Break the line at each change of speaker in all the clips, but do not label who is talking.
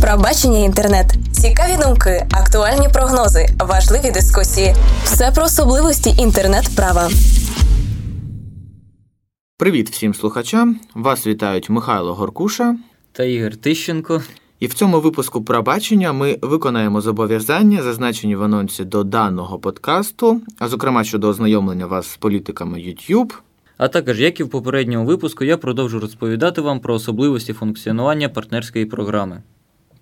Пробачення інтернет, цікаві думки, актуальні прогнози, важливі дискусії. Все про особливості інтернет-права.
Привіт всім слухачам! Вас вітають Михайло Горкуша
та Ігор Тищенко.
І в цьому випуску пробачення ми виконаємо зобов'язання, зазначені в анонсі до даного подкасту, а зокрема щодо ознайомлення вас з політиками YouTube.
А також, як і в попередньому випуску, я продовжу розповідати вам про особливості функціонування партнерської програми.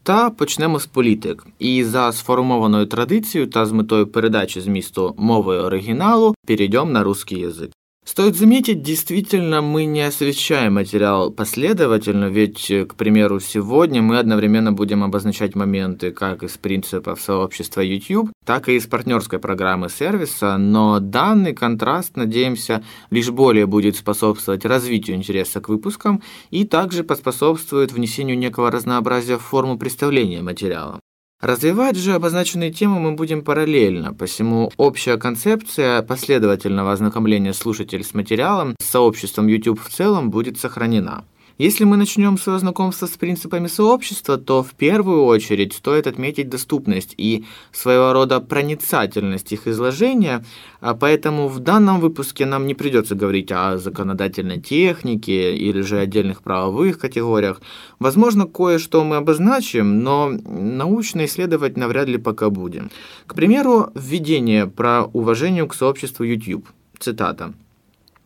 Та почнемо з політик. І за сформованою традицією та з метою передачі змісту мови оригіналу перейдемо на русский язик. Стоит заметить, действительно, мы не освещаем материал последовательно, ведь, к примеру, сегодня мы одновременно будем обозначать моменты как из принципов сообщества YouTube, так и из партнерской программы сервиса, но данный контраст, надеемся, лишь более будет способствовать развитию интереса к выпускам и также поспособствует внесению некого разнообразия в форму представления материала. Развивать же обозначенные темы мы будем параллельно, посему общая концепция последовательного ознакомления слушателей с материалом, с сообществом YouTube в целом будет сохранена. Если мы начнем свое знакомство с принципами сообщества, то в первую очередь стоит отметить доступность и своего рода проницательность их изложения, а поэтому в данном выпуске нам не придется говорить о законодательной технике или же отдельных правовых категориях. Возможно, кое-что мы обозначим, но научно исследовать навряд ли пока будем. К примеру, введение про уважение к сообществу YouTube. Цитата.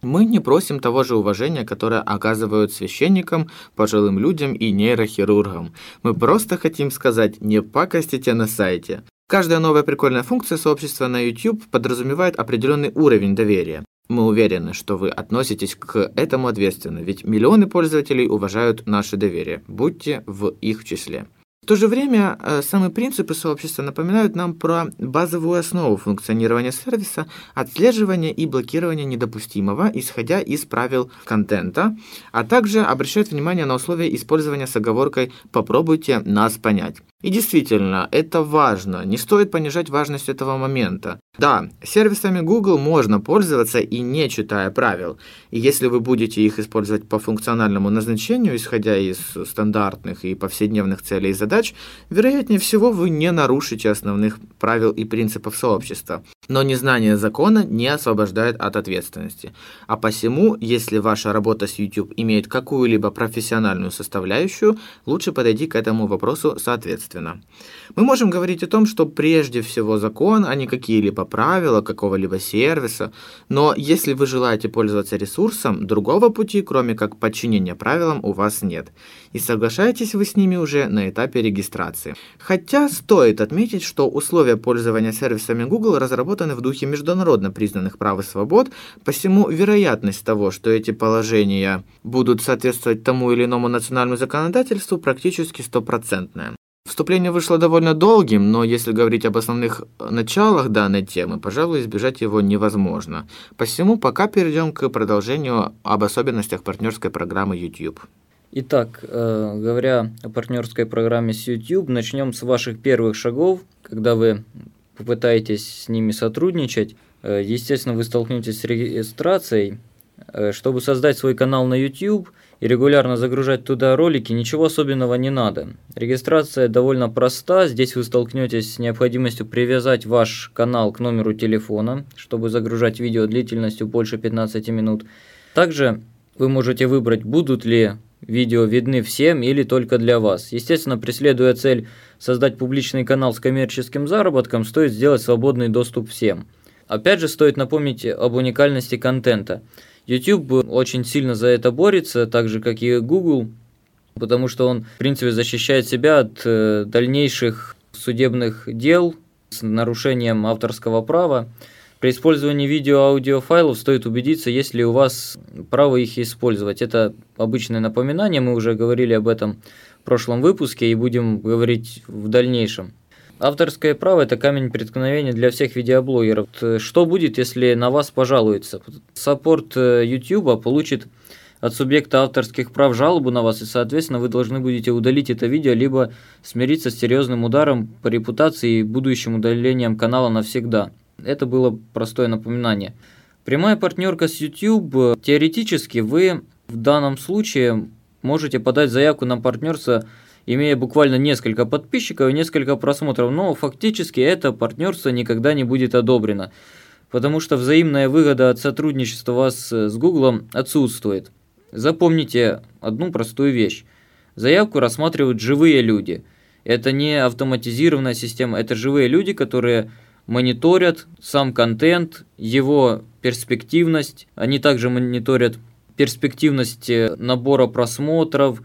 Мы не просим того же уважения, которое оказывают священникам, пожилым людям и нейрохирургам. Мы просто хотим сказать «не пакостите на сайте». Каждая новая прикольная функция сообщества на YouTube подразумевает определенный уровень доверия. Мы уверены, что вы относитесь к этому ответственно, ведь миллионы пользователей уважают наше доверие. Будьте в их числе. То же время э, самые принципы сообщества напоминают нам про базовую основу функционирования сервиса, отслеживание и блокирование недопустимого, исходя из правил контента, а также обращают внимание на условия использования с оговоркой «попробуйте нас понять». И действительно, это важно, не стоит понижать важность этого момента. Да, сервисами Google можно пользоваться и не читая правил. И если вы будете их использовать по функциональному назначению, исходя из стандартных и повседневных целей и задач, вероятнее всего вы не нарушите основных правил и принципов сообщества. Но незнание закона не освобождает от ответственности. А посему, если ваша работа с YouTube имеет какую-либо профессиональную составляющую, лучше подойти к этому вопросу соответственно. Мы можем говорить о том, что прежде всего закон, а не какие-либо правила какого-либо сервиса, но если вы желаете пользоваться ресурсом, другого пути, кроме как подчинения правилам, у вас нет. И соглашаетесь вы с ними уже на этапе регистрации. Хотя стоит отметить, что условия пользования сервисами Google разработаны разработаны в духе международно признанных прав и свобод, посему вероятность того, что эти положения будут соответствовать тому или иному национальному законодательству, практически стопроцентная. Вступление вышло довольно долгим, но если говорить об основных началах данной темы, пожалуй, избежать его невозможно. Посему пока перейдем к продолжению об особенностях партнерской программы YouTube.
Итак, э, говоря о партнерской программе с YouTube, начнем с ваших первых шагов, когда вы попытаетесь с ними сотрудничать, э, естественно, вы столкнетесь с регистрацией. Э, чтобы создать свой канал на YouTube и регулярно загружать туда ролики, ничего особенного не надо. Регистрация довольно проста. Здесь вы столкнетесь с необходимостью привязать ваш канал к номеру телефона, чтобы загружать видео длительностью больше 15 минут. Также вы можете выбрать, будут ли видео видны всем или только для вас. Естественно, преследуя цель создать публичный канал с коммерческим заработком, стоит сделать свободный доступ всем. Опять же, стоит напомнить об уникальности контента. YouTube очень сильно за это борется, так же как и Google, потому что он, в принципе, защищает себя от э, дальнейших судебных дел с нарушением авторского права. При использовании видео-аудиофайлов стоит убедиться, есть ли у вас право их использовать. Это обычное напоминание, мы уже говорили об этом в прошлом выпуске и будем говорить в дальнейшем. Авторское право – это камень преткновения для всех видеоблогеров. Что будет, если на вас пожалуются? Саппорт э, YouTube получит от субъекта авторских прав жалобу на вас, и, соответственно, вы должны будете удалить это видео, либо смириться с серьезным ударом по репутации и будущим удалением канала навсегда. Это было простое напоминание. Прямая партнерка с YouTube. Теоретически вы в данном случае можете подать заявку на партнерство имея буквально несколько подписчиков и несколько просмотров, но фактически это партнерство никогда не будет одобрено, потому что взаимная выгода от сотрудничества вас с Google отсутствует. Запомните одну простую вещь. Заявку рассматривают живые люди. Это не автоматизированная система, это живые люди, которые мониторят сам контент, его перспективность. Они также мониторят перспективность э, набора просмотров,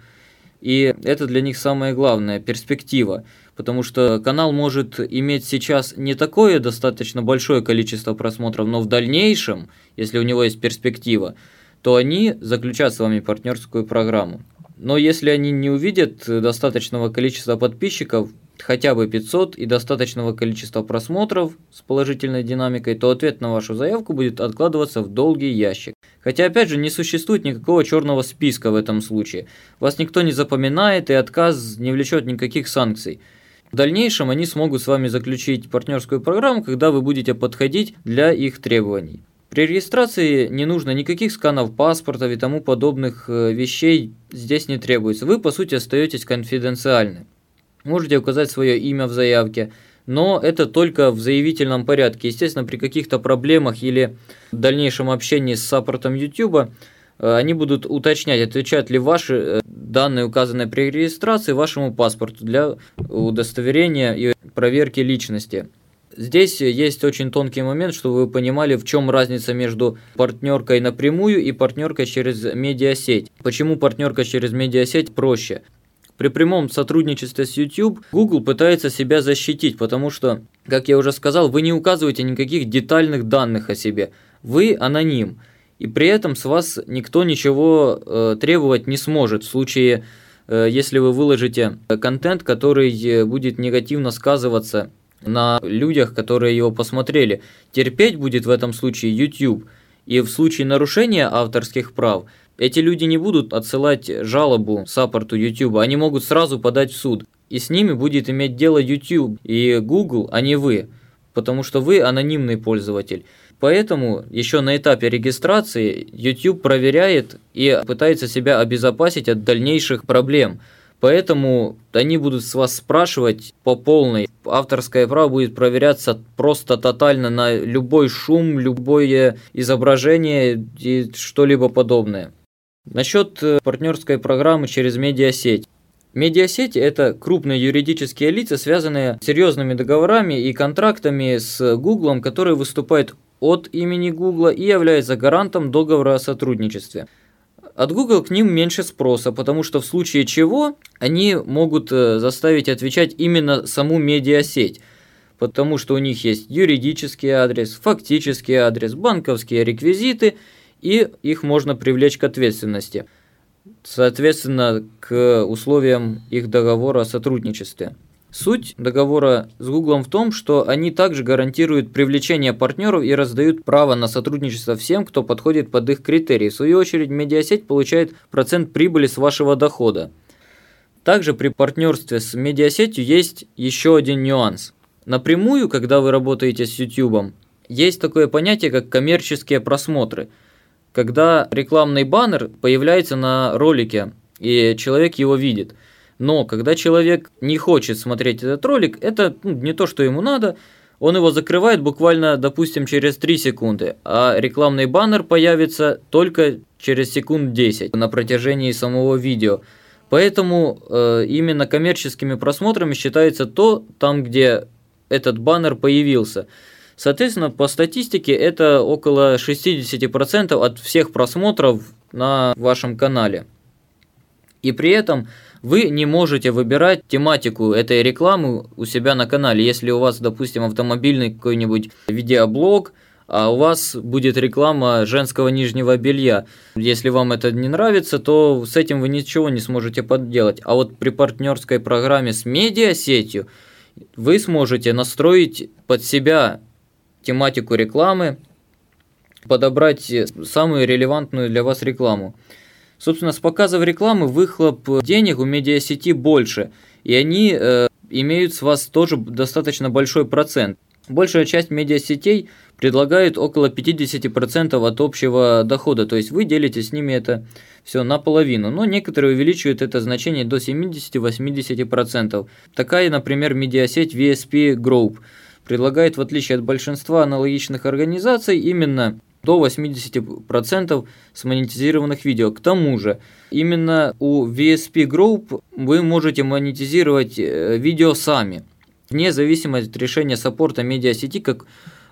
и это для них самое главное – перспектива. Потому что канал может иметь сейчас не такое достаточно большое количество просмотров, но в дальнейшем, если у него есть перспектива, то они заключат с вами партнерскую программу. Но если они не увидят достаточного количества подписчиков, хотя бы 500 и достаточного количества просмотров с положительной динамикой, то ответ на вашу заявку будет откладываться в долгий ящик. Хотя опять же не существует никакого черного списка в этом случае. Вас никто не запоминает и отказ не влечет никаких санкций. В дальнейшем они смогут с вами заключить партнерскую программу, когда вы будете подходить для их требований. При регистрации не нужно никаких сканов паспорта и тому подобных э, вещей здесь не требуется. Вы по сути остаетесь конфиденциальны. Можете указать свое имя в заявке, но это только в заявительном порядке. Естественно, при каких-то проблемах или дальнейшем общении с саппортом YouTube э, они будут уточнять, отвечают ли ваши э, данные, указанные при регистрации, вашему паспорту для удостоверения и проверки личности. Здесь есть очень тонкий момент, чтобы вы понимали, в чем разница между партнеркой напрямую и партнеркой через медиасеть. Почему партнерка через медиасеть проще? При прямом сотрудничестве с YouTube Google пытается себя защитить, потому что, как я уже сказал, вы не указываете никаких детальных данных о себе. Вы аноним. И при этом с вас никто ничего э, требовать не сможет в случае, э, если вы выложите контент, который э, будет негативно сказываться на людях, которые его посмотрели. Терпеть будет в этом случае YouTube. И в случае нарушения авторских прав – эти люди не будут отсылать жалобу саппорту YouTube, они могут сразу подать в суд. И с ними будет иметь дело YouTube и Google, а не вы, потому что вы анонимный пользователь. Поэтому еще на этапе регистрации YouTube проверяет и пытается себя обезопасить от дальнейших проблем. Поэтому они будут с вас спрашивать по полной. Авторское право будет проверяться просто тотально на любой шум, любое изображение и что-либо подобное. Насчет э, партнерской программы через медиасеть. Медиасети – это крупные юридические лица, связанные с серьезными договорами и контрактами с Google, которые выступают от имени Google и являются гарантом договора о сотрудничестве. От Google к ним меньше спроса, потому что в случае чего они могут э, заставить отвечать именно саму медиасеть, потому что у них есть юридический адрес, фактический адрес, банковские реквизиты – и их можно привлечь к ответственности, соответственно, к условиям их договора о сотрудничестве. Суть договора с Google в том, что они также гарантируют привлечение партнеров и раздают право на сотрудничество всем, кто подходит под их критерии. В свою очередь, медиасеть получает процент прибыли с вашего дохода. Также при партнерстве с медиасетью есть еще один нюанс. Напрямую, когда вы работаете с YouTube, есть такое понятие, как коммерческие просмотры – когда рекламный баннер появляется на ролике, и человек его видит. Но когда человек не хочет смотреть этот ролик, это ну, не то, что ему надо, он его закрывает буквально, допустим, через 3 секунды, а рекламный баннер появится только через секунд 10 на протяжении самого видео. Поэтому э, именно коммерческими просмотрами считается то, там, где этот баннер появился. Соответственно, по статистике это около 60% от всех просмотров на вашем канале. И при этом вы не можете выбирать тематику этой рекламы у себя на канале. Если у вас, допустим, автомобильный какой-нибудь видеоблог, а у вас будет реклама женского нижнего белья. Если вам это не нравится, то с этим вы ничего не сможете подделать. А вот при партнерской программе с медиасетью вы сможете настроить под себя тематику рекламы, подобрать самую релевантную для вас рекламу. Собственно, с показов рекламы выхлоп денег у медиасети больше, и они э, имеют с вас тоже достаточно большой процент. Большая часть медиасетей предлагает около 50% от общего дохода, то есть вы делите с ними это все наполовину, но некоторые увеличивают это значение до 70-80%. Такая, например, медиасеть VSP Group предлагает, в отличие от большинства аналогичных организаций, именно до 80% смонетизированных видео. К тому же, именно у VSP Group вы можете монетизировать э, видео сами, вне зависимости от решения саппорта медиасети, как э,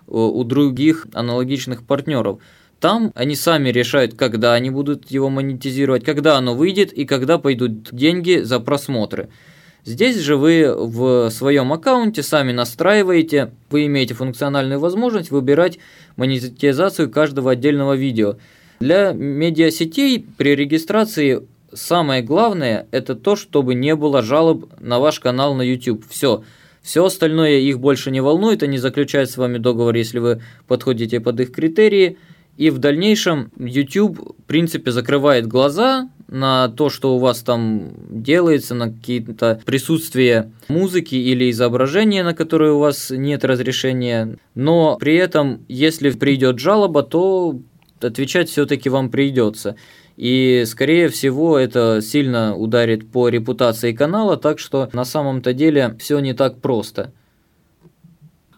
у других аналогичных партнеров. Там они сами решают, когда они будут его монетизировать, когда оно выйдет и когда пойдут деньги за просмотры. Здесь же вы в своем аккаунте сами настраиваете, вы имеете функциональную возможность выбирать монетизацию каждого отдельного видео. Для медиасетей при регистрации самое главное это то, чтобы не было жалоб на ваш канал на YouTube. Все. Все остальное их больше не волнует, они заключают с вами договор, если вы подходите под их критерии. И в дальнейшем YouTube, в принципе, закрывает глаза на то, что у вас там делается, на какие-то присутствие музыки или изображения, на которые у вас нет разрешения. Но при этом, если придет жалоба, то отвечать все-таки вам придется. И, скорее всего, это сильно ударит по репутации канала, так что на самом-то деле все не так просто.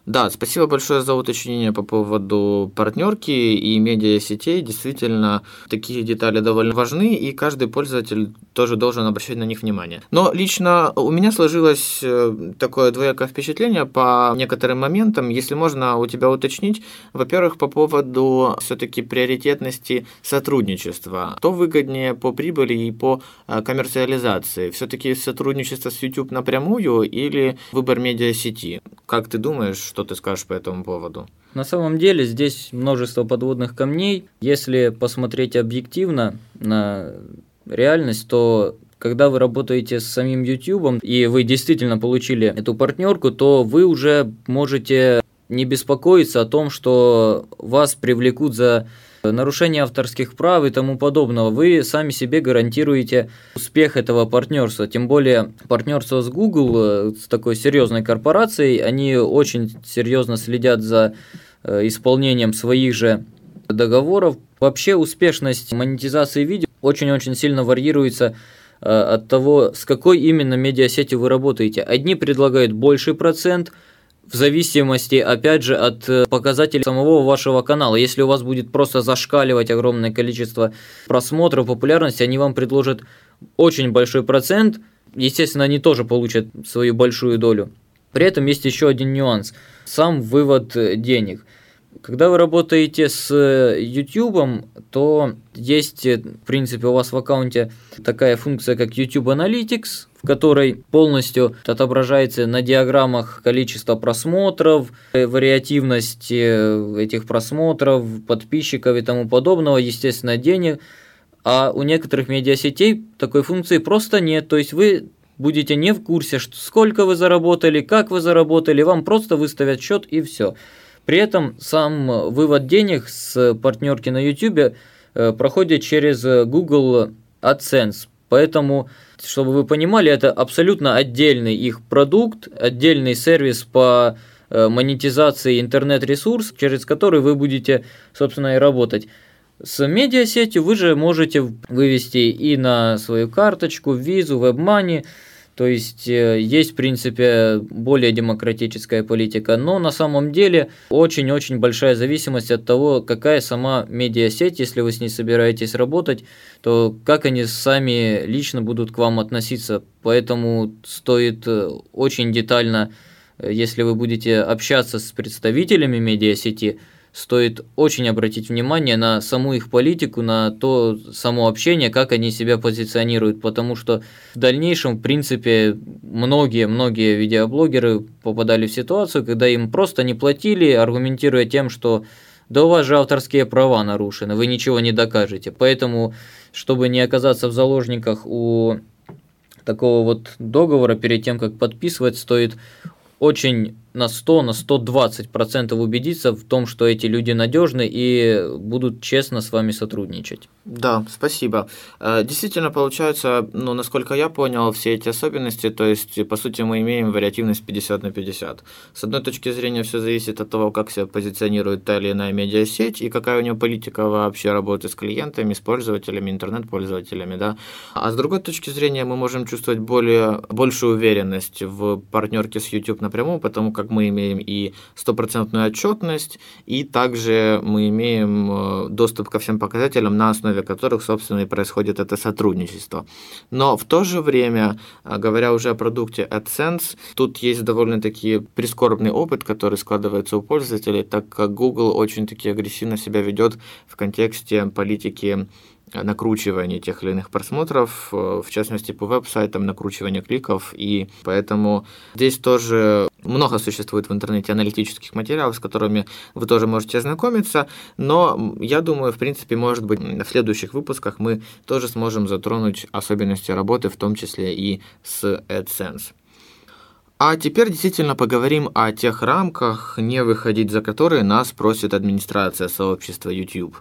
Да, спасибо большое за уточнение по поводу партнерки и медиасетей. Действительно, такие детали довольно важны, и каждый пользователь тоже должен обращать на них внимание. Но лично у меня сложилось э, такое двоякое впечатление по некоторым моментам. Если можно у тебя уточнить, во-первых, по поводу все-таки приоритетности сотрудничества. Что выгоднее по прибыли и по э, коммерциализации? Все-таки сотрудничество с YouTube напрямую или выбор медиасети? Как ты думаешь, что ты скажешь по этому поводу?
На самом деле здесь множество подводных камней. Если посмотреть объективно на реальность, то когда вы работаете с самим YouTube и вы действительно получили эту партнерку, то вы уже можете не беспокоиться о том, что вас привлекут за нарушение авторских прав и тому подобного. Вы сами себе гарантируете успех этого партнерства. Тем более партнерство с Google, э, с такой серьезной корпорацией, они очень серьезно следят за э, исполнением своих же договоров. Вообще успешность монетизации видео очень-очень сильно варьируется э, от того, с какой именно медиасетью вы работаете. Одни предлагают больший процент – в зависимости, опять же, от э, показателей самого вашего канала. Если у вас будет просто зашкаливать огромное количество просмотров, популярности, они вам предложат очень большой процент. Естественно, они тоже получат свою большую долю. При этом есть еще один нюанс. Сам вывод э, денег. Когда вы работаете с э, YouTube, то есть, в принципе, у вас в аккаунте такая функция, как YouTube Analytics, в которой полностью отображается на диаграммах количество просмотров, э, вариативность э, этих просмотров, подписчиков и тому подобного, естественно, денег. А у некоторых медиасетей такой функции просто нет. То есть вы будете не в курсе, сколько вы заработали, как вы заработали, вам просто выставят счет и все. При этом сам вывод денег с партнерки на YouTube э, проходит через Google AdSense. Поэтому, чтобы вы понимали, это абсолютно отдельный их продукт, отдельный сервис по э, монетизации интернет-ресурс, через который вы будете, собственно, и работать. С медиасетью вы же можете вывести и на свою карточку, визу, WebMoney, то есть э, есть, в принципе, более демократическая политика, но на самом деле очень-очень большая зависимость от того, какая сама медиасеть, если вы с ней собираетесь работать, то как они сами лично будут к вам относиться. Поэтому стоит э, очень детально, э, если вы будете общаться с представителями медиасети, стоит очень обратить внимание на саму их политику, на то само общение, как они себя позиционируют, потому что в дальнейшем, в принципе, многие-многие видеоблогеры попадали в ситуацию, когда им просто не платили, аргументируя тем, что да у вас же авторские права нарушены, вы ничего не докажете. Поэтому, чтобы не оказаться в заложниках у такого вот договора перед тем, как подписывать, стоит очень на 100, на 120 процентов убедиться в том, что эти люди надежны и будут честно с вами сотрудничать.
Да, спасибо. Э, действительно, получается, ну, насколько я понял, все эти особенности, то есть, по сути, мы имеем вариативность 50 на 50. С одной точки зрения, все зависит от того, как себя позиционирует та или иная медиасеть и какая у нее политика вообще работы с клиентами, с пользователями, интернет-пользователями, да. А с другой точки зрения, мы можем чувствовать более, большую уверенность в партнерке с YouTube напрямую, потому как мы имеем и стопроцентную отчетность, и также мы имеем э, доступ ко всем показателям, на основе которых, собственно, и происходит это сотрудничество. Но в то же время, э, говоря уже о продукте AdSense, тут есть довольно-таки прискорбный опыт, который складывается у пользователей, так как Google очень-таки агрессивно себя ведет в контексте политики накручивание тех или иных просмотров, э, в частности по веб-сайтам, накручивание кликов, и поэтому здесь тоже много существует в интернете аналитических материалов, с которыми вы тоже можете ознакомиться, но я думаю, в принципе, может быть, в следующих выпусках мы тоже сможем затронуть особенности работы, в том числе и с AdSense. А теперь действительно поговорим о тех рамках, не выходить за которые нас просит администрация сообщества YouTube.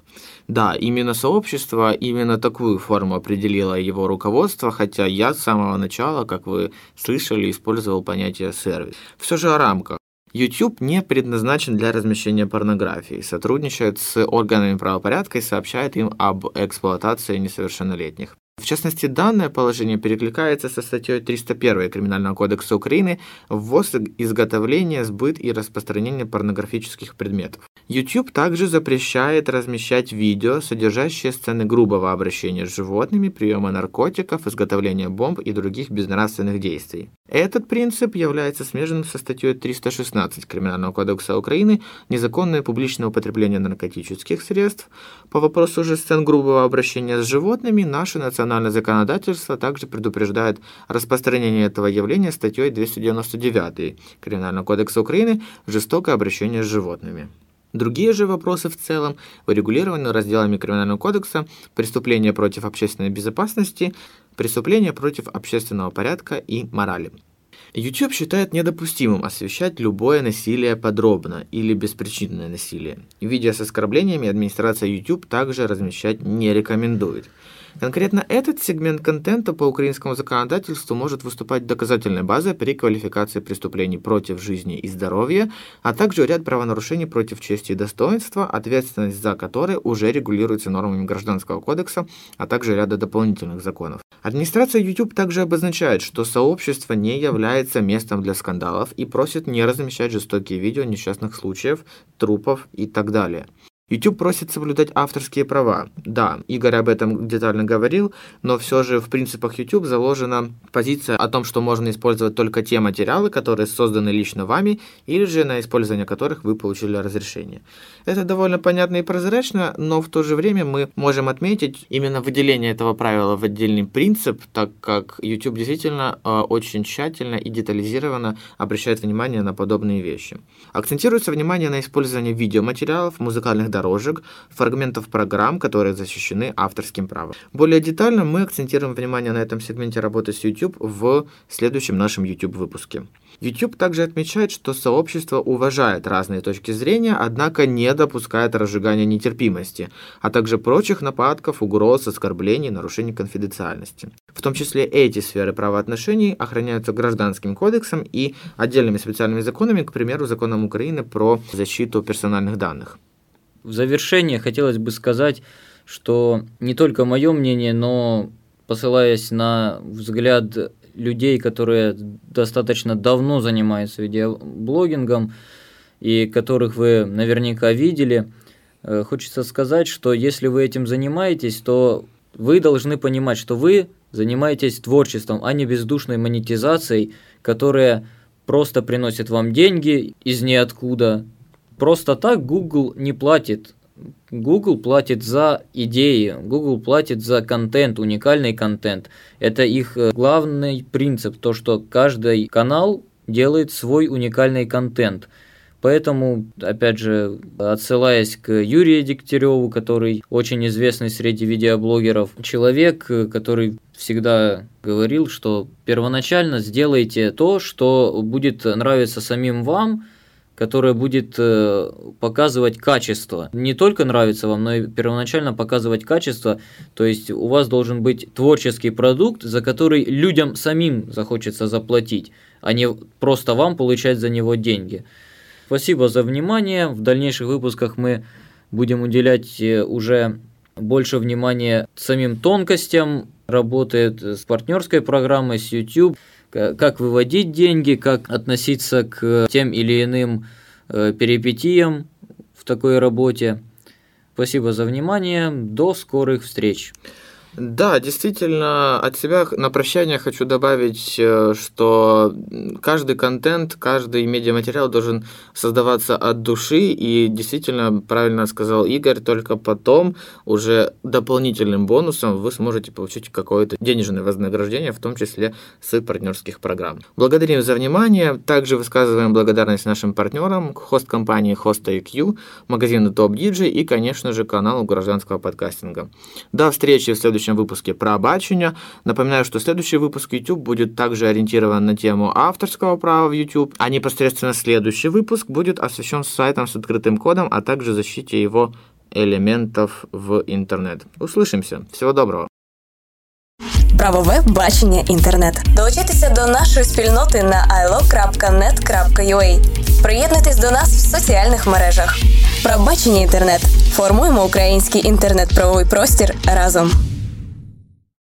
Да, именно сообщество, именно такую форму определило его руководство, хотя я с самого начала, как вы слышали, использовал понятие сервис. Все же о рамках. YouTube не предназначен для размещения порнографии, сотрудничает с органами правопорядка и сообщает им об эксплуатации несовершеннолетних. В частности, данное положение перекликается со статьей 301 Криминального кодекса Украины «Ввоз, изготовление, сбыт и распространение порнографических предметов». YouTube также запрещает размещать видео, содержащие сцены грубого обращения с животными, приема наркотиков, изготовления бомб и других безнравственных действий. Этот принцип является смежным со статьей 316 Криминального кодекса Украины «Незаконное публичное употребление наркотических средств». По вопросу же сцен грубого обращения с животными наше национальное законодательство также предупреждает распространение этого явления статьей 299 Криминального кодекса Украины «Жестокое обращение с животными». Другие же вопросы в целом урегулированы разделами Криминального кодекса «Преступления против общественной безопасности», «Преступления против общественного порядка и морали». YouTube считает недопустимым освещать любое насилие подробно или беспричинное насилие. Видео с оскорблениями администрация YouTube также размещать не рекомендует. Конкретно этот сегмент контента по украинскому законодательству может выступать доказательной базой при квалификации преступлений против жизни и здоровья, а также ряд правонарушений против чести и достоинства, ответственность за которые уже регулируется нормами Гражданского кодекса, а также ряда дополнительных законов. Администрация YouTube также обозначает, что сообщество не является местом для скандалов и просит не размещать жестокие видео несчастных случаев, трупов и так далее. YouTube просит соблюдать авторские права. Да, Игорь об этом детально говорил, но все же в принципах YouTube заложена позиция о том, что можно использовать только те материалы, которые созданы лично вами, или же на использование которых вы получили разрешение. Это довольно понятно и прозрачно, но в то же время мы можем отметить именно выделение этого правила в отдельный принцип, так как YouTube действительно э, очень тщательно и детализированно обращает внимание на подобные вещи. Акцентируется внимание на использовании видеоматериалов, музыкальных дорожек, фрагментов программ, которые защищены авторским правом. Более детально мы акцентируем внимание на этом сегменте работы с YouTube в следующем нашем YouTube выпуске. YouTube также отмечает, что сообщество уважает разные точки зрения, однако не допускает разжигания нетерпимости, а также прочих нападков, угроз, оскорблений, нарушений конфиденциальности. В том числе эти сферы правоотношений охраняются гражданским кодексом и отдельными специальными законами, к примеру, законом Украины про защиту персональных данных.
В завершение хотелось бы сказать, что не только мое мнение, но посылаясь на взгляд людей, которые достаточно давно занимаются видеоблогингом и которых вы наверняка видели, э, хочется сказать, что если вы этим занимаетесь, то вы должны понимать, что вы занимаетесь творчеством, а не бездушной монетизацией, которая просто приносит вам деньги из ниоткуда, Просто так Google не платит. Google платит за идеи, Google платит за контент, уникальный контент. Это их э, главный принцип, то что каждый канал делает свой уникальный контент. Поэтому, опять же, отсылаясь к Юрию Дегтяреву, который очень известный среди видеоблогеров, человек, э, который всегда говорил, что первоначально сделайте то, что будет нравиться самим вам, которое будет э, показывать качество. Не только нравится вам, но и первоначально показывать качество. То есть у вас должен быть творческий продукт, за который людям самим захочется заплатить, а не просто вам получать за него деньги. Спасибо за внимание. В дальнейших выпусках мы будем уделять э, уже больше внимания самим тонкостям работает с партнерской программой, с YouTube как выводить деньги, как относиться к тем или иным э, перипетиям в такой работе. Спасибо за внимание. До скорых встреч.
Да, действительно, от себя на прощание хочу добавить, э, что каждый контент, каждый медиаматериал должен создаваться от души, и действительно, правильно сказал Игорь, только потом уже дополнительным бонусом вы сможете получить какое-то денежное вознаграждение, в том числе с партнерских программ. Благодарим за внимание, также высказываем благодарность нашим партнерам, хост-компании Host.IQ, магазину Top DJ и, конечно же, каналу гражданского подкастинга. До встречи в следующем следующем выпуске про бачення. Напоминаю, что следующий выпуск YouTube будет также ориентирован на тему авторского права в YouTube, а непосредственно следующий выпуск будет освещен сайтом с открытым кодом, а также защите его элементов в интернет. Услышимся. Всего доброго.
Правове бачення інтернет. Долучайтеся до нашої спільноти на ilo.net.ua. Приєднуйтесь до нас в соціальних мережах. Правбачення інтернет. Формуємо український інтернет-правовий простір разом.